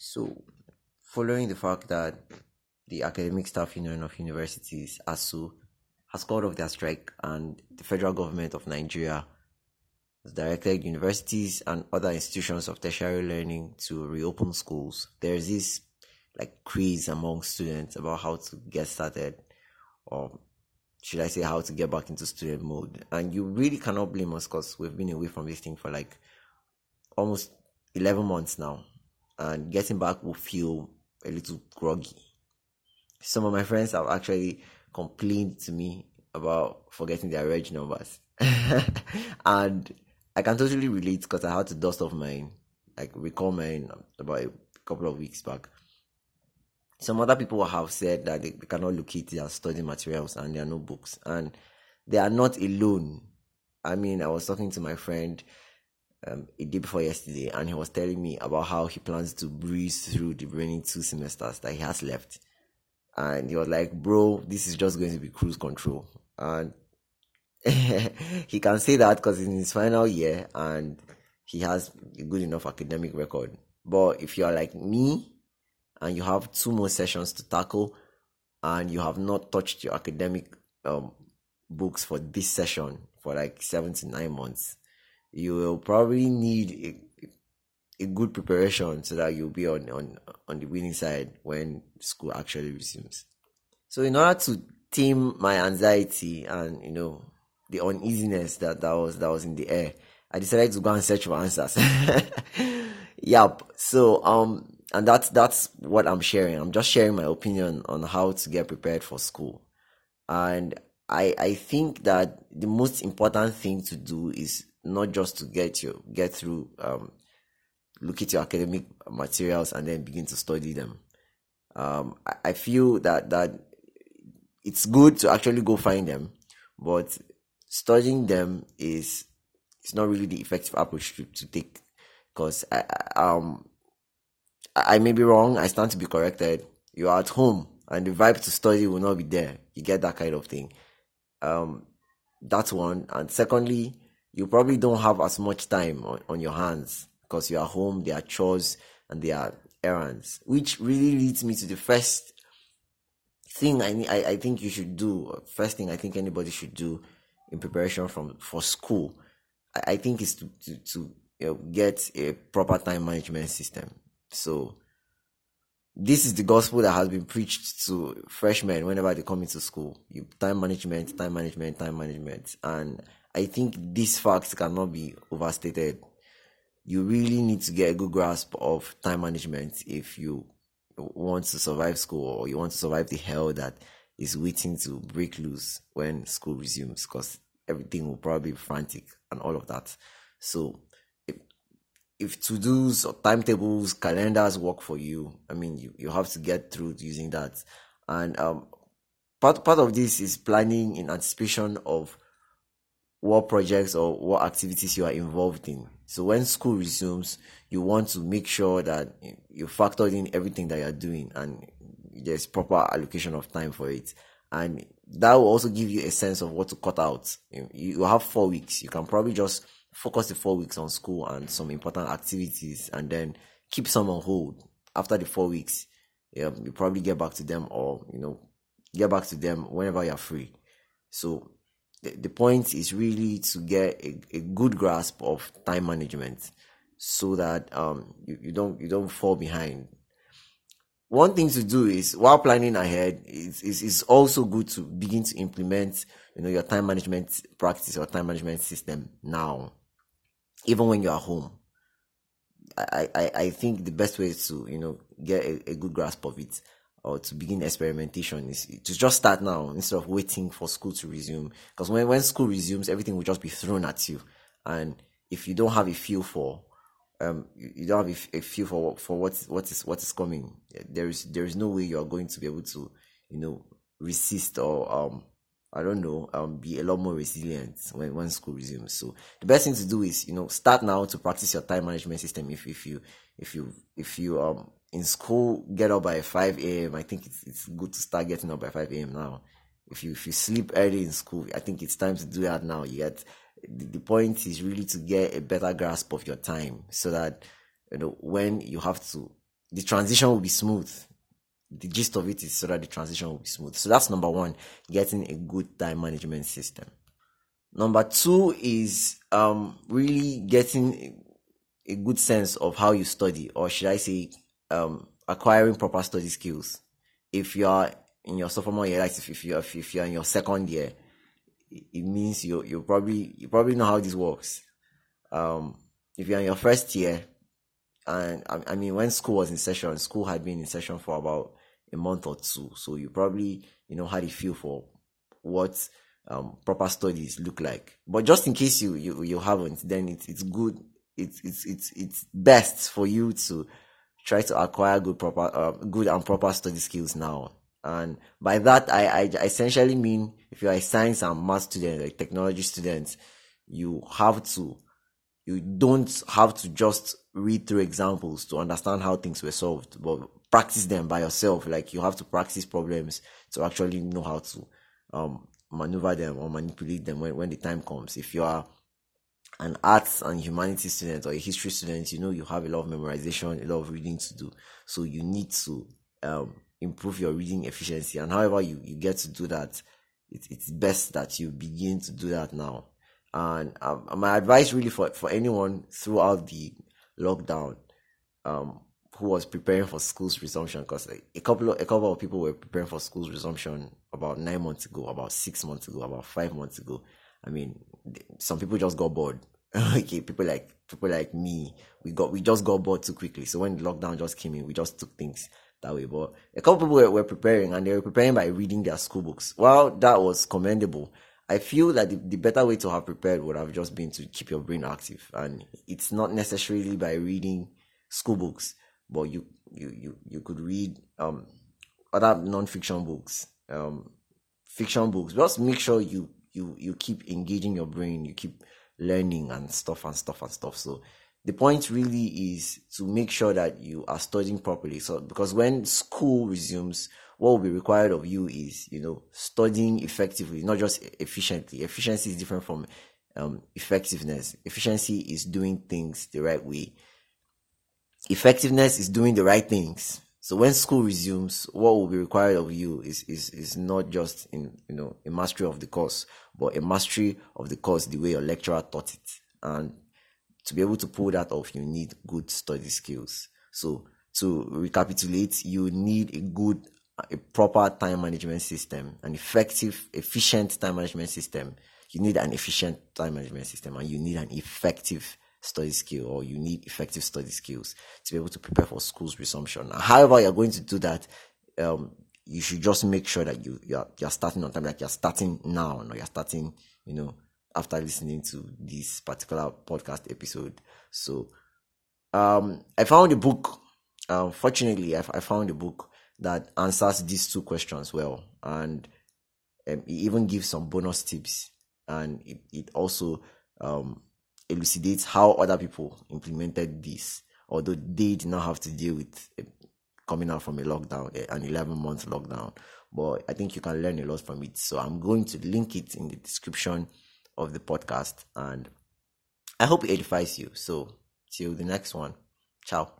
So, following the fact that the Academic Staff Union of Universities, ASUU, has called off their strike and the federal government of Nigeria has directed universities and other institutions of tertiary learning to reopen schools. There's this like craze among students about how to get started or should I say how to get back into student mode. And you really cannot blame us because we've been away from this thing for like almost 11 months now. And getting back will feel a little groggy. Some of my friends have actually complained to me about forgetting their reg numbers. and I can totally relate because I had to dust off mine, like recall mine about a couple of weeks back. Some other people have said that they, they cannot locate their study materials and their notebooks, and they are not alone. I mean, I was talking to my friend um, a day before yesterday, and he was telling me about how he plans to breeze through the remaining two semesters that he has left. And he was like, "Bro, this is just going to be cruise control." And he can say that because in his final year and he has a good enough academic record. But if you are like me, and you have two more sessions to tackle and you have not touched your academic um, books for this session for like seven to nine months, you will probably need a, a good preparation so that you'll be on, on, on the winning side when school actually resumes. So in order to tame my anxiety and, you know, the uneasiness that, that was, that was in the air, I decided to go and search for answers. yep. So, um, and that's that's what I'm sharing. I'm just sharing my opinion on how to get prepared for school. And I I think that the most important thing to do is not just to get you get through um, look at your academic materials and then begin to study them. Um, I, I feel that that it's good to actually go find them, but studying them is it's not really the effective approach to, to take because I, um I may be wrong. I stand to be corrected. You are at home and the vibe to study will not be there. You get that kind of thing. Um, that's one. And secondly, you probably don't have as much time on, on your hands because you are home, there are chores and there are errands, which really leads me to the first thing I, I, I think you should do. First thing I think anybody should do in preparation from for school, I, I think is to, to, to you know, get a proper time management system. So this is the gospel that has been preached to freshmen whenever they come into school. You, time management, time management, time management. And I think this fact cannot be overstated. You really need to get a good grasp of time management if you want to survive school or you want to survive the hell that is waiting to break loose when school resumes because everything will probably be frantic and all of that. So if to dos or timetables, calendars work for you, I mean, you, you have to get through using that. And um, part part of this is planning in anticipation of what projects or what activities you are involved in. So when school resumes, you want to make sure that you factor in everything that you're doing and there's proper allocation of time for it. And that will also give you a sense of what to cut out. You have four weeks. You can probably just focus the four weeks on school and some important activities and then keep some on hold after the four weeks you probably get back to them or you know get back to them whenever you're free so the, the point is really to get a, a good grasp of time management so that um you, you don't you don't fall behind one thing to do is while planning ahead is, is, is also good to begin to implement you know your time management practice or time management system now even when you are home. I, I, I think the best way to, you know, get a, a good grasp of it or to begin experimentation is to just start now instead of waiting for school to resume. Because when, when school resumes, everything will just be thrown at you. And if you don't have a feel for, um, you, you don't have a, a, feel for for what what is what is coming, there is there is no way you are going to be able to, you know, resist or um I don't know, um, be a lot more resilient when, when school resumes. So the best thing to do is, you know, start now to practice your time management system. If, if you, if you, if you, um, in school, get up by 5 a.m., I think it's, it's good to start getting up by 5 a.m. now. If you, if you sleep early in school, I think it's time to do that now. You get, the, the point is really to get a better grasp of your time so that, you know, when you have to the transition will be smooth. The gist of it is so that the transition will be smooth. So that's number one, getting a good time management system. Number two is um, really getting a good sense of how you study, or should I say, um, acquiring proper study skills. If you are in your sophomore year, like if, if you are if you are in your second year, it means you you probably you probably know how this works. Um, if you're in your first year, and I, I mean when school was in session, school had been in session for about a month or two, so you probably you know how to feel for what um, proper studies look like. But just in case you you, you haven't, then it's it's good. It's it's it's it's best for you to try to acquire good proper uh, good and proper study skills now and by that, I, I essentially mean if you are a science and math student, like technology students you have to, you don't have to just read through examples to understand how things were solved, but practice them by yourself. Like you have to practice problems to actually know how to um, maneuver them or manipulate them when, when the time comes. If you are an arts and humanities student or a history student, you know you have a lot of memorization, a lot of reading to do. So you need to um, improve your reading efficiency. And however you, you get to do that, it, it's best that you begin to do that now. And um, my advice really for, for anyone throughout the lockdown, um, who was preparing for school's resumption, because a couple of, a couple of people were preparing for school's resumption about nine months ago, about six months ago, about five months ago. I mean, some people just got bored. okay, people like people like me, we got we just got bored too quickly. So when lockdown just came in, we just took things that way. But a couple people were, were preparing and they were preparing by reading their school books. While that was commendable, I feel that the, the better way to have prepared would have just been to keep your brain active. And it's not necessarily by reading school books, but you, you, you, you could read, um, other non-fiction books, um, fiction books. Just make sure you, you, you keep engaging your brain, you keep learning and stuff and stuff and stuff. So the point really is to make sure that you are studying properly. So, because when school resumes, what will be required of you is, you know, studying effectively, not just efficiently. Efficiency is different from um, effectiveness. Efficiency is doing things the right way. Effectiveness is doing the right things. So when school resumes, what will be required of you is, is, is not just in, you know, a mastery of the course, but a mastery of the course the way your lecturer taught it. And to be able to pull that off, you need good study skills. So to recapitulate, you need a good, a proper time management system, an effective, efficient time management system. You need an efficient time management system and you need an effective study skill or you need effective study skills to be able to prepare for school's resumption. However, you're going to do that, um, you should just make sure that you, you're, you're starting on time, like you're starting now, or you're starting, you know, after listening to this particular podcast episode. So, um, I found a book. Um, fortunately, I, I found a book that answers these two questions well, and um, it even gives some bonus tips, and it, it also um, elucidates how other people implemented this, although they did not have to deal with uh, coming out from a lockdown, eh, an 11 month lockdown. But I think you can learn a lot from it. So I'm going to link it in the description of the podcast. And I hope it edifies you. So, till the next one. Ciao.